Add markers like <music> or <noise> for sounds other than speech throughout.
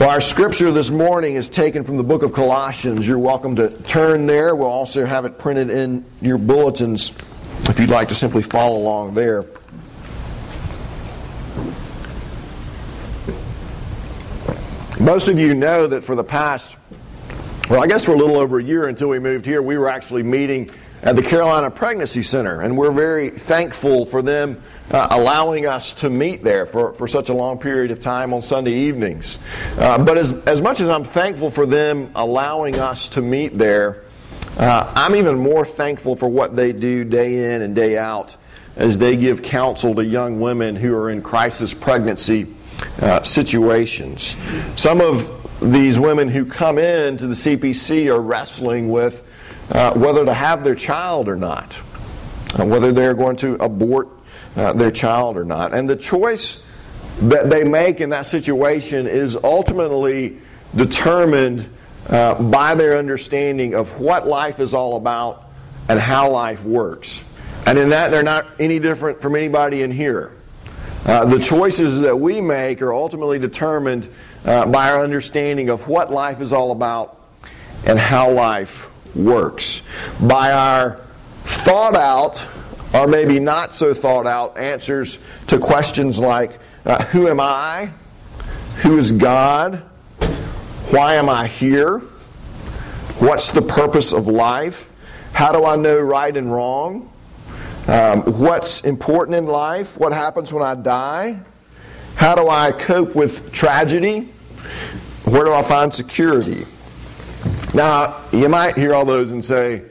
Well, our scripture this morning is taken from the book of Colossians. You're welcome to turn there. We'll also have it printed in your bulletins if you'd like to simply follow along there. Most of you know that for the past, well, I guess for a little over a year until we moved here, we were actually meeting at the Carolina Pregnancy Center, and we're very thankful for them uh, allowing us to meet there for, for such a long period of time on Sunday evenings. Uh, but as, as much as I'm thankful for them allowing us to meet there, uh, I'm even more thankful for what they do day in and day out as they give counsel to young women who are in crisis pregnancy uh, situations. Some of these women who come in to the CPC are wrestling with uh, whether to have their child or not, whether they're going to abort uh, their child or not. And the choice that they make in that situation is ultimately determined uh, by their understanding of what life is all about and how life works. And in that, they're not any different from anybody in here. Uh, the choices that we make are ultimately determined uh, by our understanding of what life is all about and how life works. By our thought out, or maybe not so thought out, answers to questions like uh, Who am I? Who is God? Why am I here? What's the purpose of life? How do I know right and wrong? Um, what's important in life? What happens when I die? How do I cope with tragedy? Where do I find security? Now, you might hear all those and say,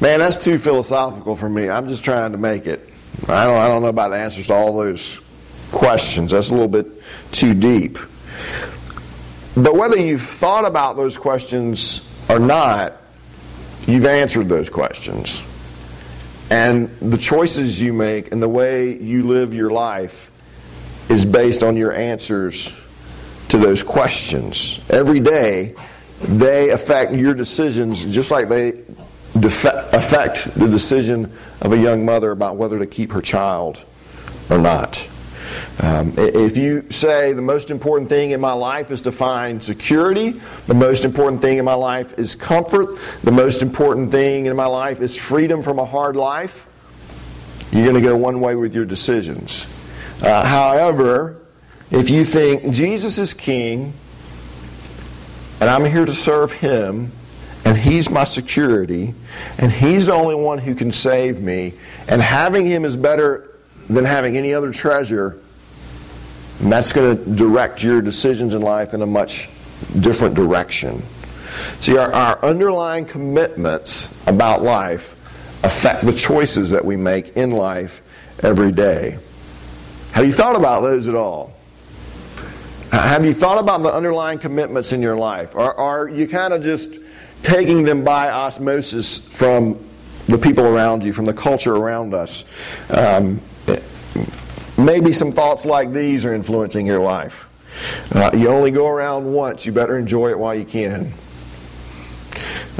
man, that's too philosophical for me. I'm just trying to make it. I don't, I don't know about the answers to all those questions. That's a little bit too deep. But whether you've thought about those questions or not, you've answered those questions. And the choices you make and the way you live your life is based on your answers to those questions. Every day, they affect your decisions just like they affect the decision of a young mother about whether to keep her child or not. Um, if you say the most important thing in my life is to find security, the most important thing in my life is comfort, the most important thing in my life is freedom from a hard life, you're going to go one way with your decisions. Uh, however, if you think Jesus is king and I'm here to serve him, and he's my security, and he's the only one who can save me, and having him is better than having any other treasure, and that's going to direct your decisions in life in a much different direction. See, our, our underlying commitments about life affect the choices that we make in life every day. Have you thought about those at all? Have you thought about the underlying commitments in your life? Or are you kind of just taking them by osmosis from the people around you, from the culture around us? Um, Maybe some thoughts like these are influencing your life. Uh, you only go around once. You better enjoy it while you can.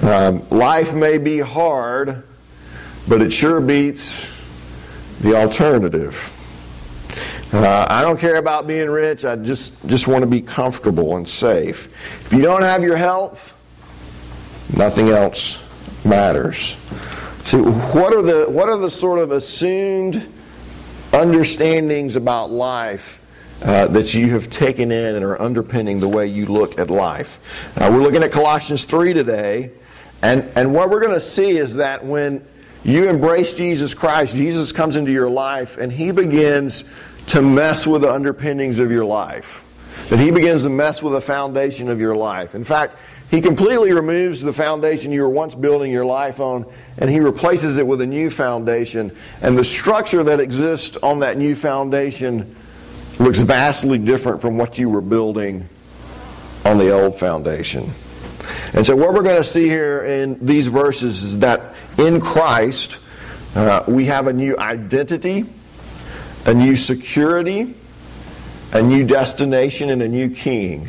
Um, life may be hard, but it sure beats the alternative. Uh, I don't care about being rich. I just, just want to be comfortable and safe. If you don't have your health, nothing else matters. See, what are the, what are the sort of assumed understandings about life uh, that you have taken in and are underpinning the way you look at life. Uh, we're looking at Colossians 3 today, and, and what we're going to see is that when you embrace Jesus Christ, Jesus comes into your life and he begins to mess with the underpinnings of your life. That he begins to mess with the foundation of your life. In fact, he completely removes the foundation you were once building your life on and he replaces it with a new foundation. And the structure that exists on that new foundation looks vastly different from what you were building on the old foundation. And so, what we're going to see here in these verses is that in Christ, uh, we have a new identity, a new security, a new destination, and a new king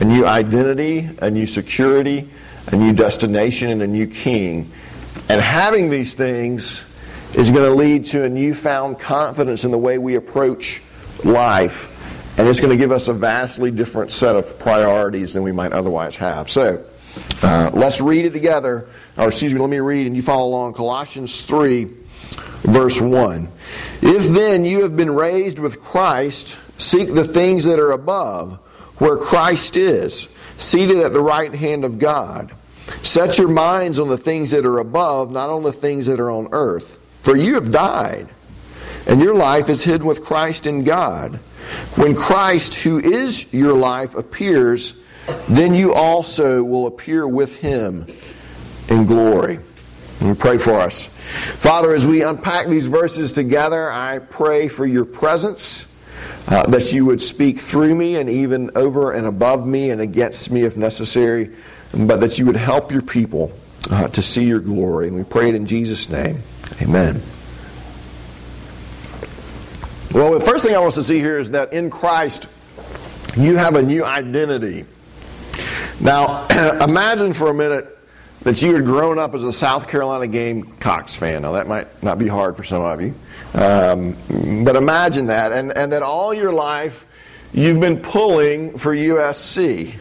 a new identity, a new security, a new destination, and a new king. And having these things is going to lead to a newfound confidence in the way we approach life and it's going to give us a vastly different set of priorities than we might otherwise have. So, uh, let's read it together. Or, excuse me, let me read and you follow along. Colossians 3, verse 1. If then you have been raised with Christ, seek the things that are above, where Christ is, seated at the right hand of God. Set your minds on the things that are above, not on the things that are on earth. For you have died, and your life is hidden with Christ in God. When Christ, who is your life, appears, then you also will appear with him in glory. Me pray for us. Father, as we unpack these verses together, I pray for your presence, uh, that you would speak through me and even over and above me and against me if necessary, but that you would help your people uh, to see your glory. And we pray it in Jesus' name. Amen. Well, the first thing I want us to see here is that in Christ, you have a new identity. Now, <clears throat> imagine for a minute that you had grown up as a South Carolina Gamecocks fan. Now, that might not be hard for some of you. Um, but imagine that, and, and that all your life you've been pulling for USC.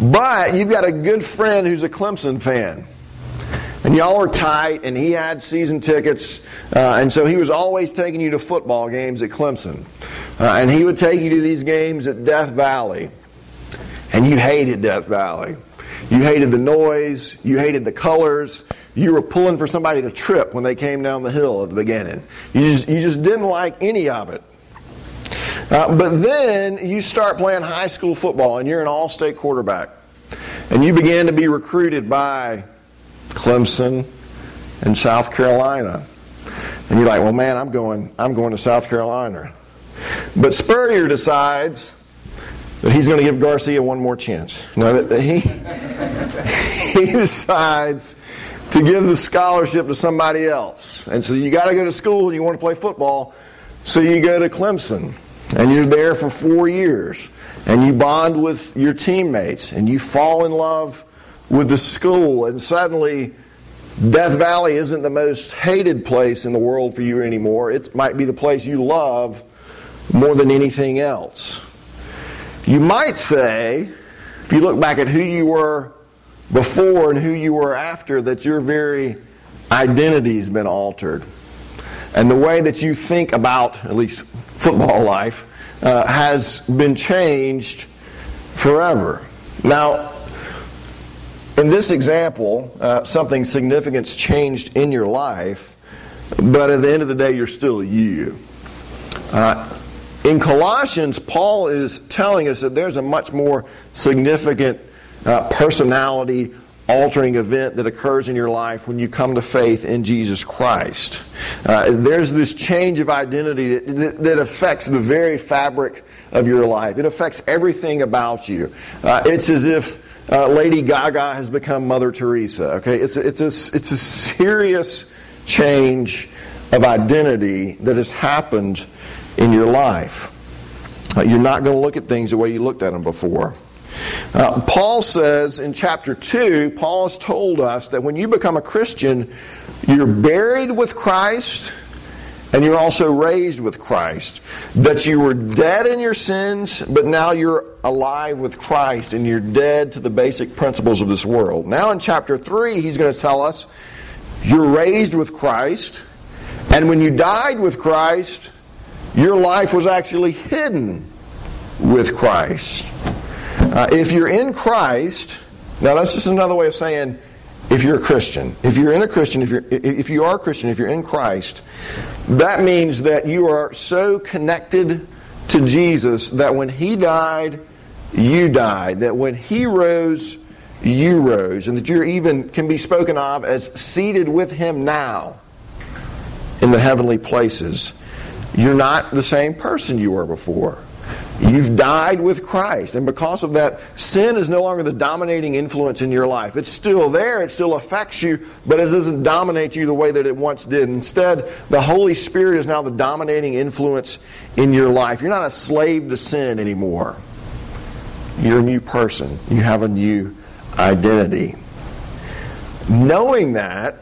But you've got a good friend who's a Clemson fan. And y'all were tight, and he had season tickets, uh, and so he was always taking you to football games at Clemson. Uh, and he would take you to these games at Death Valley. And you hated Death Valley. You hated the noise, you hated the colors, you were pulling for somebody to trip when they came down the hill at the beginning. You just, you just didn't like any of it. Uh, but then you start playing high school football, and you're an all state quarterback. And you begin to be recruited by Clemson, and South Carolina. And you're like, well, man, I'm going, I'm going to South Carolina. But Spurrier decides that he's going to give Garcia one more chance. No, that he, <laughs> he decides to give the scholarship to somebody else. And so you got to go to school and you want to play football. So you go to Clemson and you're there for four years and you bond with your teammates and you fall in love with the school, and suddenly Death Valley isn't the most hated place in the world for you anymore. It might be the place you love more than anything else. You might say, if you look back at who you were before and who you were after, that your very identity has been altered. And the way that you think about, at least football life, uh, has been changed forever. Now, in this example, uh, something significant's changed in your life, but at the end of the day, you're still you. Uh, in Colossians, Paul is telling us that there's a much more significant uh, personality altering event that occurs in your life when you come to faith in Jesus Christ. Uh, there's this change of identity that, that, that, affects the very fabric of your life, it affects everything about you. Uh, it's as if uh, Lady Gaga has become Mother Teresa. Okay, it's it's a, it's a serious change of identity that has happened in your life. Uh, you're not going to look at things the way you looked at them before. Uh, Paul says in chapter 2, Paul has told us that when you become a Christian, you're buried with Christ and you're also raised with Christ. That you were dead in your sins, but now you're alive with Christ and you're dead to the basic principles of this world. Now in chapter 3, he's going to tell us you're raised with Christ, and when you died with Christ, your life was actually hidden with Christ. Uh, if you're in Christ, now that's just another way of saying if you're a Christian. If you're in a Christian, if you're if you are a Christian, if you're in Christ, that means that you are so connected to Jesus that when he died, you died. That when he rose, you rose, and that you're even can be spoken of as seated with him now in the heavenly places. You're not the same person you were before. You've died with Christ. And because of that, sin is no longer the dominating influence in your life. It's still there, it still affects you, but it doesn't dominate you the way that it once did. Instead, the Holy Spirit is now the dominating influence in your life. You're not a slave to sin anymore. You're a new person, you have a new identity. Knowing that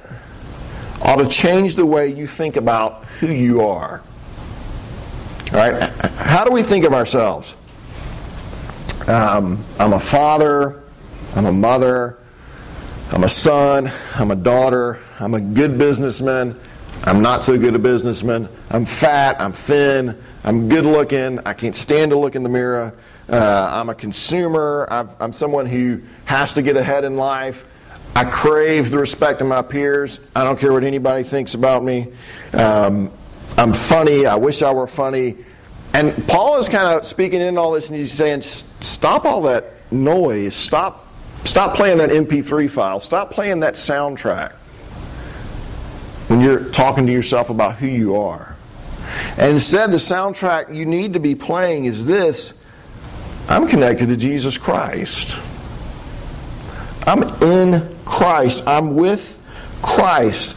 ought to change the way you think about who you are. All right? How do we think of ourselves? Um, I'm a father, I'm a mother, I'm a son, I'm a daughter, I'm a good businessman, I'm not so good a businessman, I'm fat, I'm thin, I'm good looking, I can't stand to look in the mirror, uh, I'm a consumer, i am someone who has to get ahead in life. I crave the respect of my peers. I don't care what anybody thinks about me. Um, I'm funny. I wish I were funny. And Paul is kind of speaking in all this and he's saying, stop all that noise. Stop, stop playing that MP3 file. Stop playing that soundtrack when you're talking to yourself about who you are. And instead, the soundtrack you need to be playing is this I'm connected to Jesus Christ. I'm in Christ. I'm with Christ.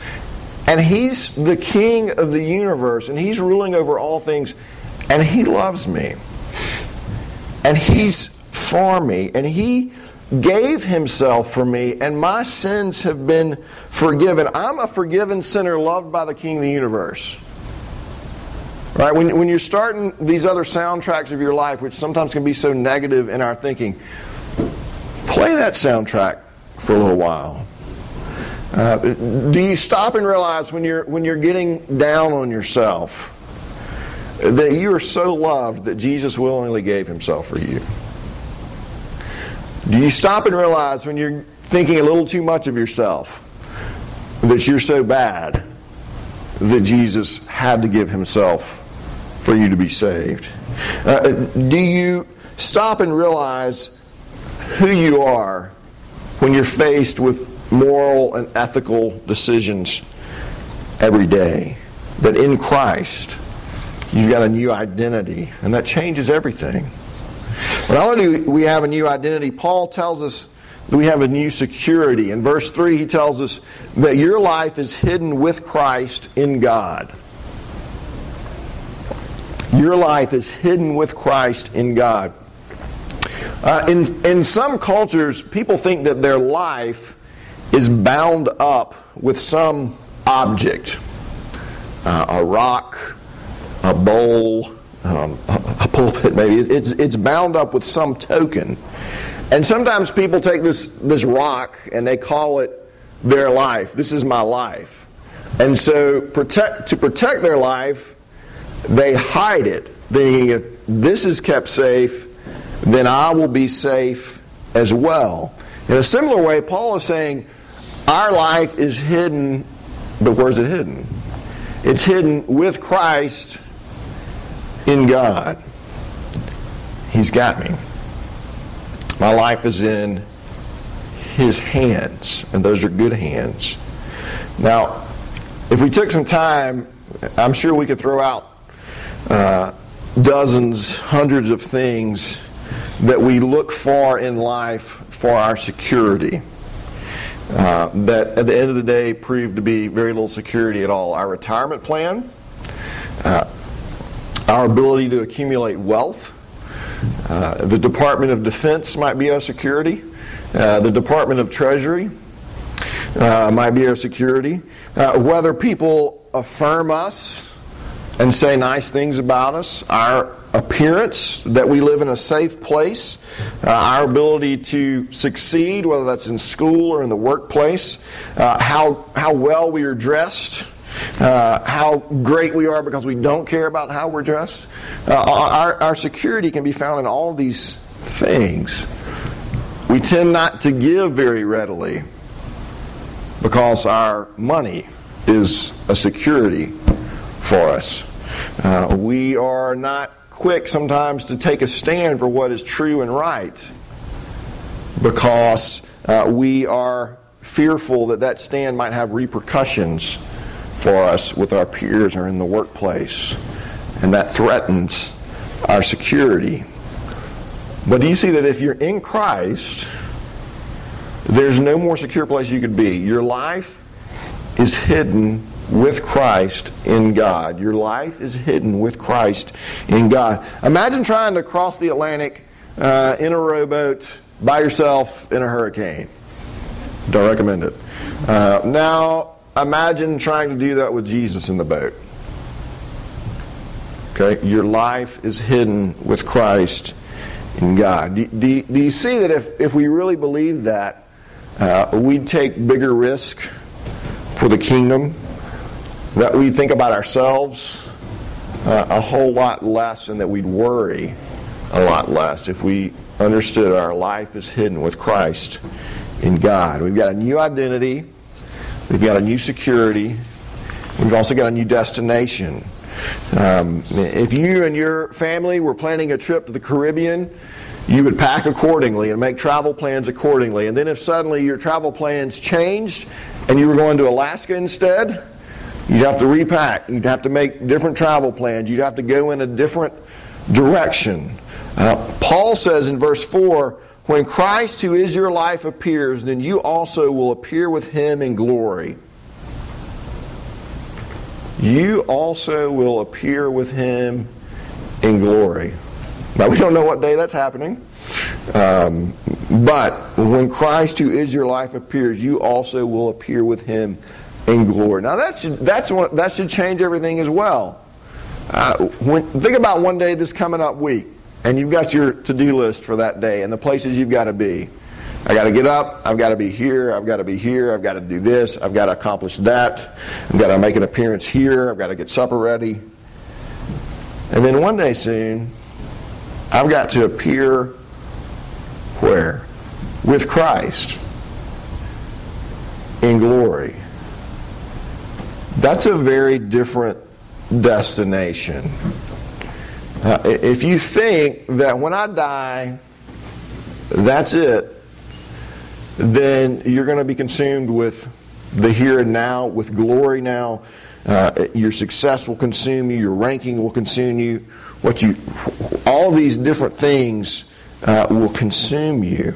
And He's the King of the universe, and He's ruling over all things, and He loves me. And He's for me, and He gave Himself for me, and my sins have been forgiven. I'm a forgiven sinner loved by the King of the universe. Right? When, when you're starting these other soundtracks of your life, which sometimes can be so negative in our thinking, play that soundtrack for a little while. Uh, do you stop and realize when you're, when you're getting down on yourself that you are so loved that Jesus willingly gave himself for you? Do you stop and realize when you're thinking a little too much of yourself that you're so bad that Jesus had to give himself for you to be saved? Uh, do you stop and realize who you are when you're faced with moral and ethical decisions every day? That in Christ, you've got a new identity, and that changes everything. Not only do we have a new identity, Paul tells us that we have a new security. In verse 3, he tells us that your life is hidden with Christ in God. Your life is hidden with Christ in God. Uh, in, in some cultures, people think that their life is bound up with some object uh, a rock, a bowl, um, a pulpit, maybe. It's, it's bound up with some token. And sometimes people take this, this rock and they call it their life. This is my life. And so, protect, to protect their life, they hide it, thinking if this is kept safe, then I will be safe as well. In a similar way, Paul is saying our life is hidden, but where's it hidden? It's hidden with Christ in God. He's got me. My life is in His hands, and those are good hands. Now, if we took some time, I'm sure we could throw out uh, dozens, hundreds of things that we look for in life for our security. Uh, that at the end of the day proved to be very little security at all. Our retirement plan, uh, our ability to accumulate wealth, uh, the Department of Defense might be our security, uh, the Department of Treasury uh, might be our security, whether people affirm us and say nice things about us, our appearance, that we live in a safe place, uh, our ability to succeed, whether that's in school or in the workplace, uh, how, how well we are dressed. Uh, how great we are because we don't care about how we're dressed. Uh, our, our security can be found in all these things. We tend not to give very readily because our money is a security for us. Uh, we are not quick sometimes to take a stand for what is true and right because uh, we are fearful that that stand might have repercussions for us with our peers or in the workplace, and that threatens our security. But do you see that if you're in Christ, there's no more secure place you could be? Your life is hidden with Christ in God. Your life is hidden with Christ in God. Imagine trying to cross the Atlantic uh, in a rowboat by yourself in a hurricane. Don't recommend it. Uh, now, imagine trying to do that with Jesus in the boat. Okay? Your life is hidden with Christ in God. Do, do, do you see that if, if we really believe that, uh, we'd take bigger risk for the kingdom? That we think about ourselves uh, a whole lot less and that we'd worry a lot less if we understood our life is hidden with Christ in God. We've got a new identity, we've got a new security, we've also got a new destination. Um, if you and your family were planning a trip to the Caribbean, you would pack accordingly and make travel plans accordingly. And then if suddenly your travel plans changed and you were going to Alaska instead, you'd have to repack. You'd have to make different travel plans. You'd have to go in a different direction. Uh, Paul says in verse 4 When Christ, who is your life, appears, then you also will appear with him in glory. You also will appear with him in glory. Now, we don't know what day that's happening. Um, but when Christ, who is your life, appears, you also will appear with him in glory. Now, that should, that's what, that should change everything as well. Uh, when, think about one day this coming up week and you've got your to-do list for that day and the places you've got to be. I got to get up. I've got to be here. I've got to be here. I've got to do this. I've got to accomplish that. I've got to make an appearance here. I've got to get supper ready. And then one day soon, I've got to appear where? With Christ in glory. That's a very different destination. Uh, if you think that when I die, that's it, then you're going to be consumed with the here and now, with glory now. Uh, your success will consume you, your ranking will consume you. What you, all these different things uh, will consume you.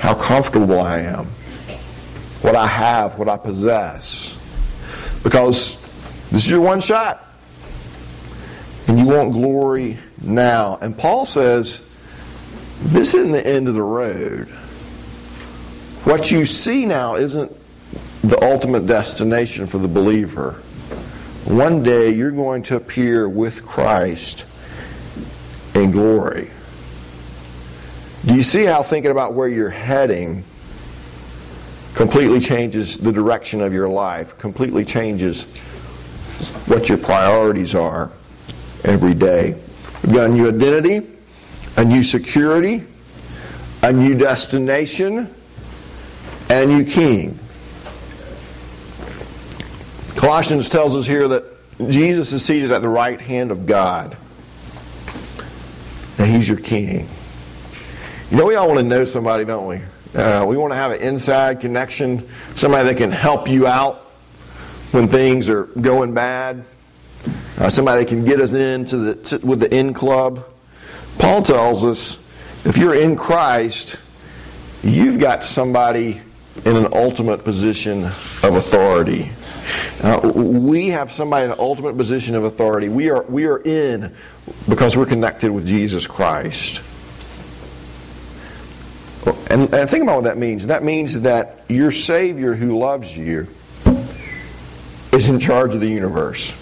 How comfortable I am, what I have, what I possess, because this is your one shot and you want glory now. And Paul says, this isn't the end of the road. What you see now isn't the ultimate destination for the believer. One day you're going to appear with Christ in glory. Do you see how thinking about where you're heading completely changes the direction of your life, completely changes what your priorities are? every day. We've got a new identity, a new security, a new destination, and a new king. Colossians tells us here that Jesus is seated at the right hand of God. And he's your king. You know, we all want to know somebody, don't we? Uh, we want to have an inside connection, somebody that can help you out when things are going bad uh, somebody that can get us into the to, with the in club. Paul tells us if you're in Christ, you've got somebody in an ultimate position of authority. Uh, we have somebody in an ultimate position of authority. We are we are in because we're connected with Jesus Christ. And, and think about what that means. That means that your Savior who loves you is in charge of the universe.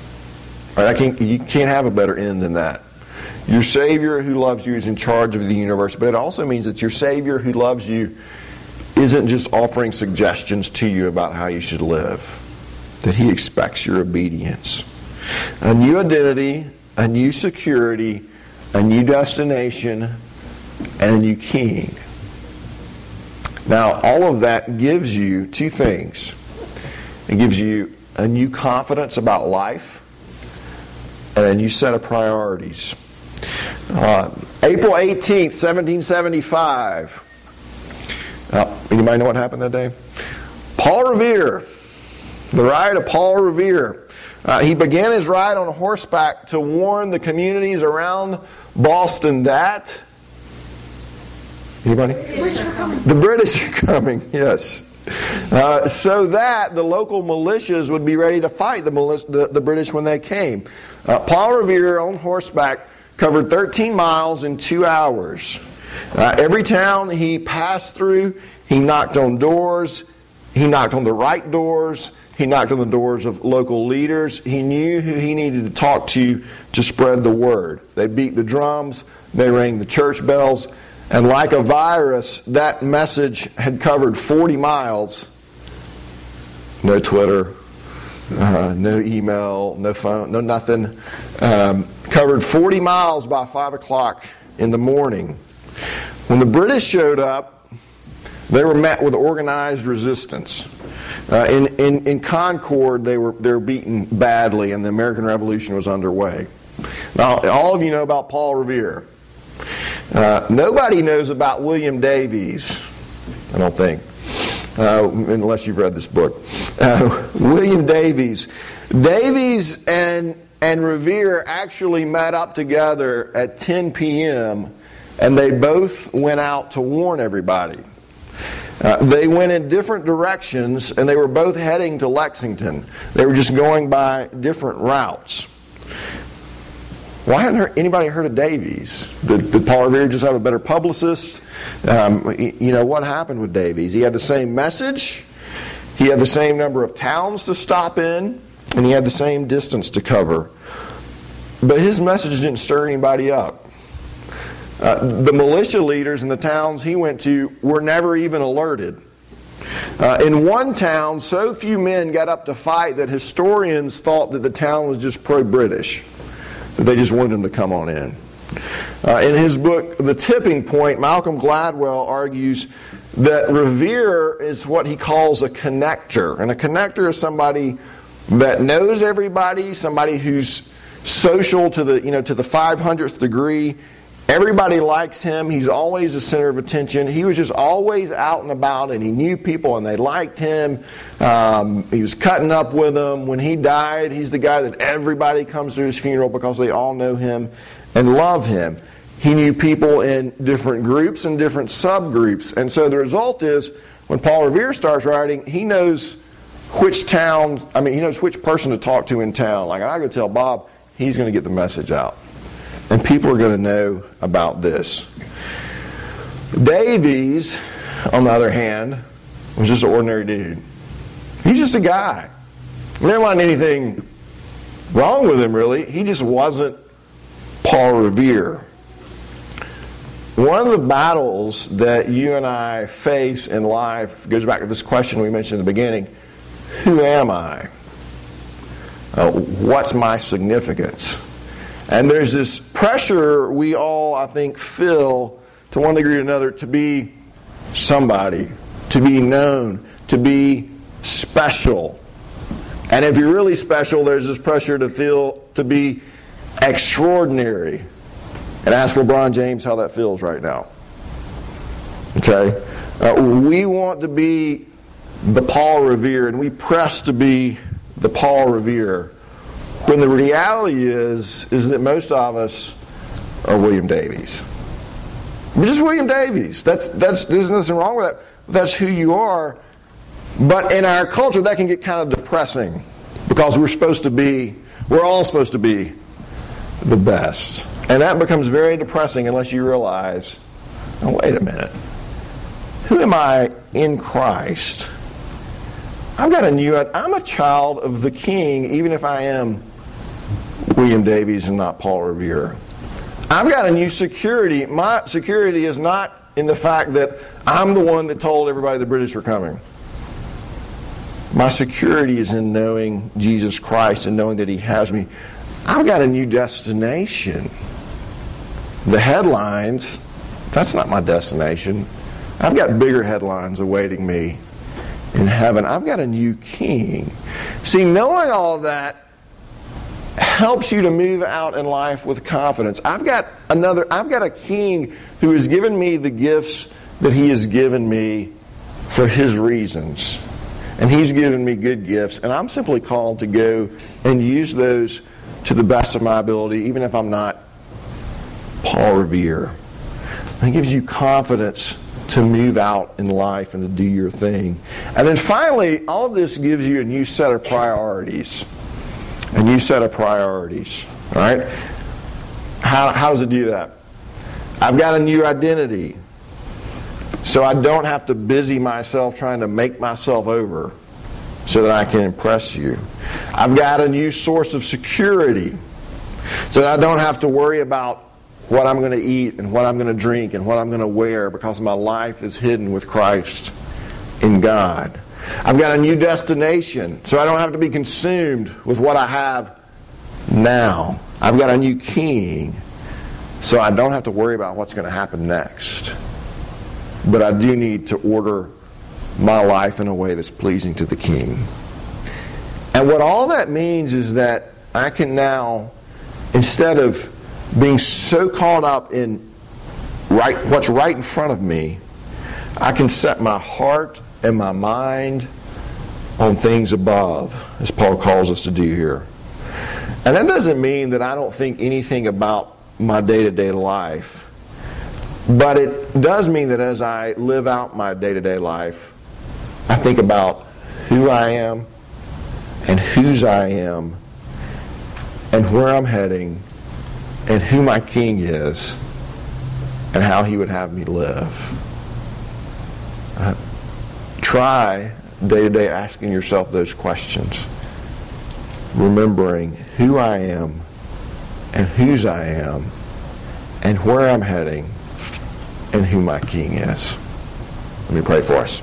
I can't, you can't have a better end than that. Your Savior who loves you is in charge of the universe, but it also means that your Savior who loves you isn't just offering suggestions to you about how you should live, that He expects your obedience. A new identity, a new security, a new destination, and a new king. Now, all of that gives you two things. It gives you a new confidence about life and a new set of priorities. Uh, April 18th, 1775. Uh, anybody know what happened that day? Paul Revere, the ride of Paul Revere. Uh, he began his ride on horseback to warn the communities around Boston that. Anybody? The British are coming, yes. Uh, so that the local militias would be ready to fight the, the, the British when they came. Uh, Paul Revere on horseback covered 13 miles in two hours. Uh, every town he passed through, he knocked on doors. He knocked on the right doors. He knocked on the doors of local leaders. He knew who he needed to talk to to spread the word. They beat the drums, they rang the church bells, and like a virus, that message had covered 40 miles. No Twitter, uh, no email, no phone, no nothing. Um, covered 40 miles by 5 o'clock in the morning. When the British showed up, they were met with organized resistance. Uh, in, in, in Concord, they were, they were beaten badly, and the American Revolution was underway. Now, all of you know about Paul Revere. Uh, nobody knows about William Dawes, I don't think, uh, unless you've read this book. Uh, William Dawes. Dawes and, and Revere actually met up together at 10 p.m., and they both went out to warn everybody. Uh, they went in different directions and they were both heading to Lexington. They were just going by different routes. Why hadn't anybody heard of Dawes? Did, did, Paul Revere just have a better publicist? Um, you know, what happened with Dawes? He had the same message, he had the same number of towns to stop in, and he had the same distance to cover. But his message didn't stir anybody up. Uh, the militia leaders in the towns he went to were never even alerted. Uh, in one town, so few men got up to fight that historians thought that the town was just pro British. They just wanted him to come on in. Uh, in his book, The Tipping Point, Malcolm Gladwell argues that Revere is what he calls a connector. And a connector is somebody that knows everybody, somebody who's social to the, you know, to the 500th degree, Everybody likes him. He's always the center of attention. He was just always out and about, and he knew people, and they liked him. Um, he was cutting up with them. When he died, he's the guy that everybody comes to his funeral because they all know him and love him. He knew people in different groups and different subgroups. And so the result is, when Paul Revere starts writing, he knows which town, I mean, he knows which person to talk to in town. Like, I go tell Bob, he's going to get the message out. And people are going to know about this. Dawes, on the other hand, was just an ordinary dude. He's just a guy. There wasn't anything wrong with him, really. He just wasn't Paul Revere. One of the battles that you and I face in life goes back to this question we mentioned in the beginning Who am I? Uh, what's my significance? And there's this pressure we all, I think, feel to one degree or another to be somebody, to be known, to be special. And if you're really special, there's this pressure to feel to be extraordinary. And ask LeBron James how that feels right now. Okay? Uh, we want to be the Paul Revere, and we press to be the Paul Revere. When the reality is, is that most of us are William Dawes. We're just William Dawes. That's, that's, there's nothing wrong with that. That's who you are. But in our culture, that can get kind of depressing because we're supposed to be, we're all supposed to be the best. And that becomes very depressing unless you realize, oh, wait a minute. Who am I in Christ? I've got a new, I'm a child of the King, even if I am William Dawes and not Paul Revere. I've got a new security. My security is not in the fact that I'm the one that told everybody the British were coming. My security is in knowing Jesus Christ and knowing that He has me. I've got a new destination. The headlines, that's not my destination. I've got bigger headlines awaiting me in heaven. I've got a new king. See, knowing all that helps you to move out in life with confidence. I've got another, I've got a king who has given me the gifts that he has given me for his reasons. And he's given me good gifts, and I'm simply called to go and use those to the best of my ability, even if I'm not Paul Revere. It gives you confidence to move out in life and to do your thing. And then finally, all of this gives you a new set of priorities a you set of priorities. All right? How, how does it do that? I've got a new identity. So I don't have to busy myself trying to make myself over so that I can impress you. I've got a new source of security so that I don't have to worry about what I'm going to eat and what I'm going to drink and what I'm going to wear because my life is hidden with Christ in God. I've got a new destination so I don't have to be consumed with what I have now. I've got a new king so I don't have to worry about what's going to happen next. But I do need to order my life in a way that's pleasing to the king. And what all that means is that I can now, instead of being so caught up in right, what's right in front of me, I can set my heart and my mind on things above, as Paul calls us to do here. And that doesn't mean that I don't think anything about my day to day life. But it does mean that as I live out my day to day life, I think about who I am and whose I am and where I'm heading and who my king is and how he would have me live. Uh, try day to day asking yourself those questions, remembering who I am and whose I am and where I'm heading and who my king is. Let me pray for us.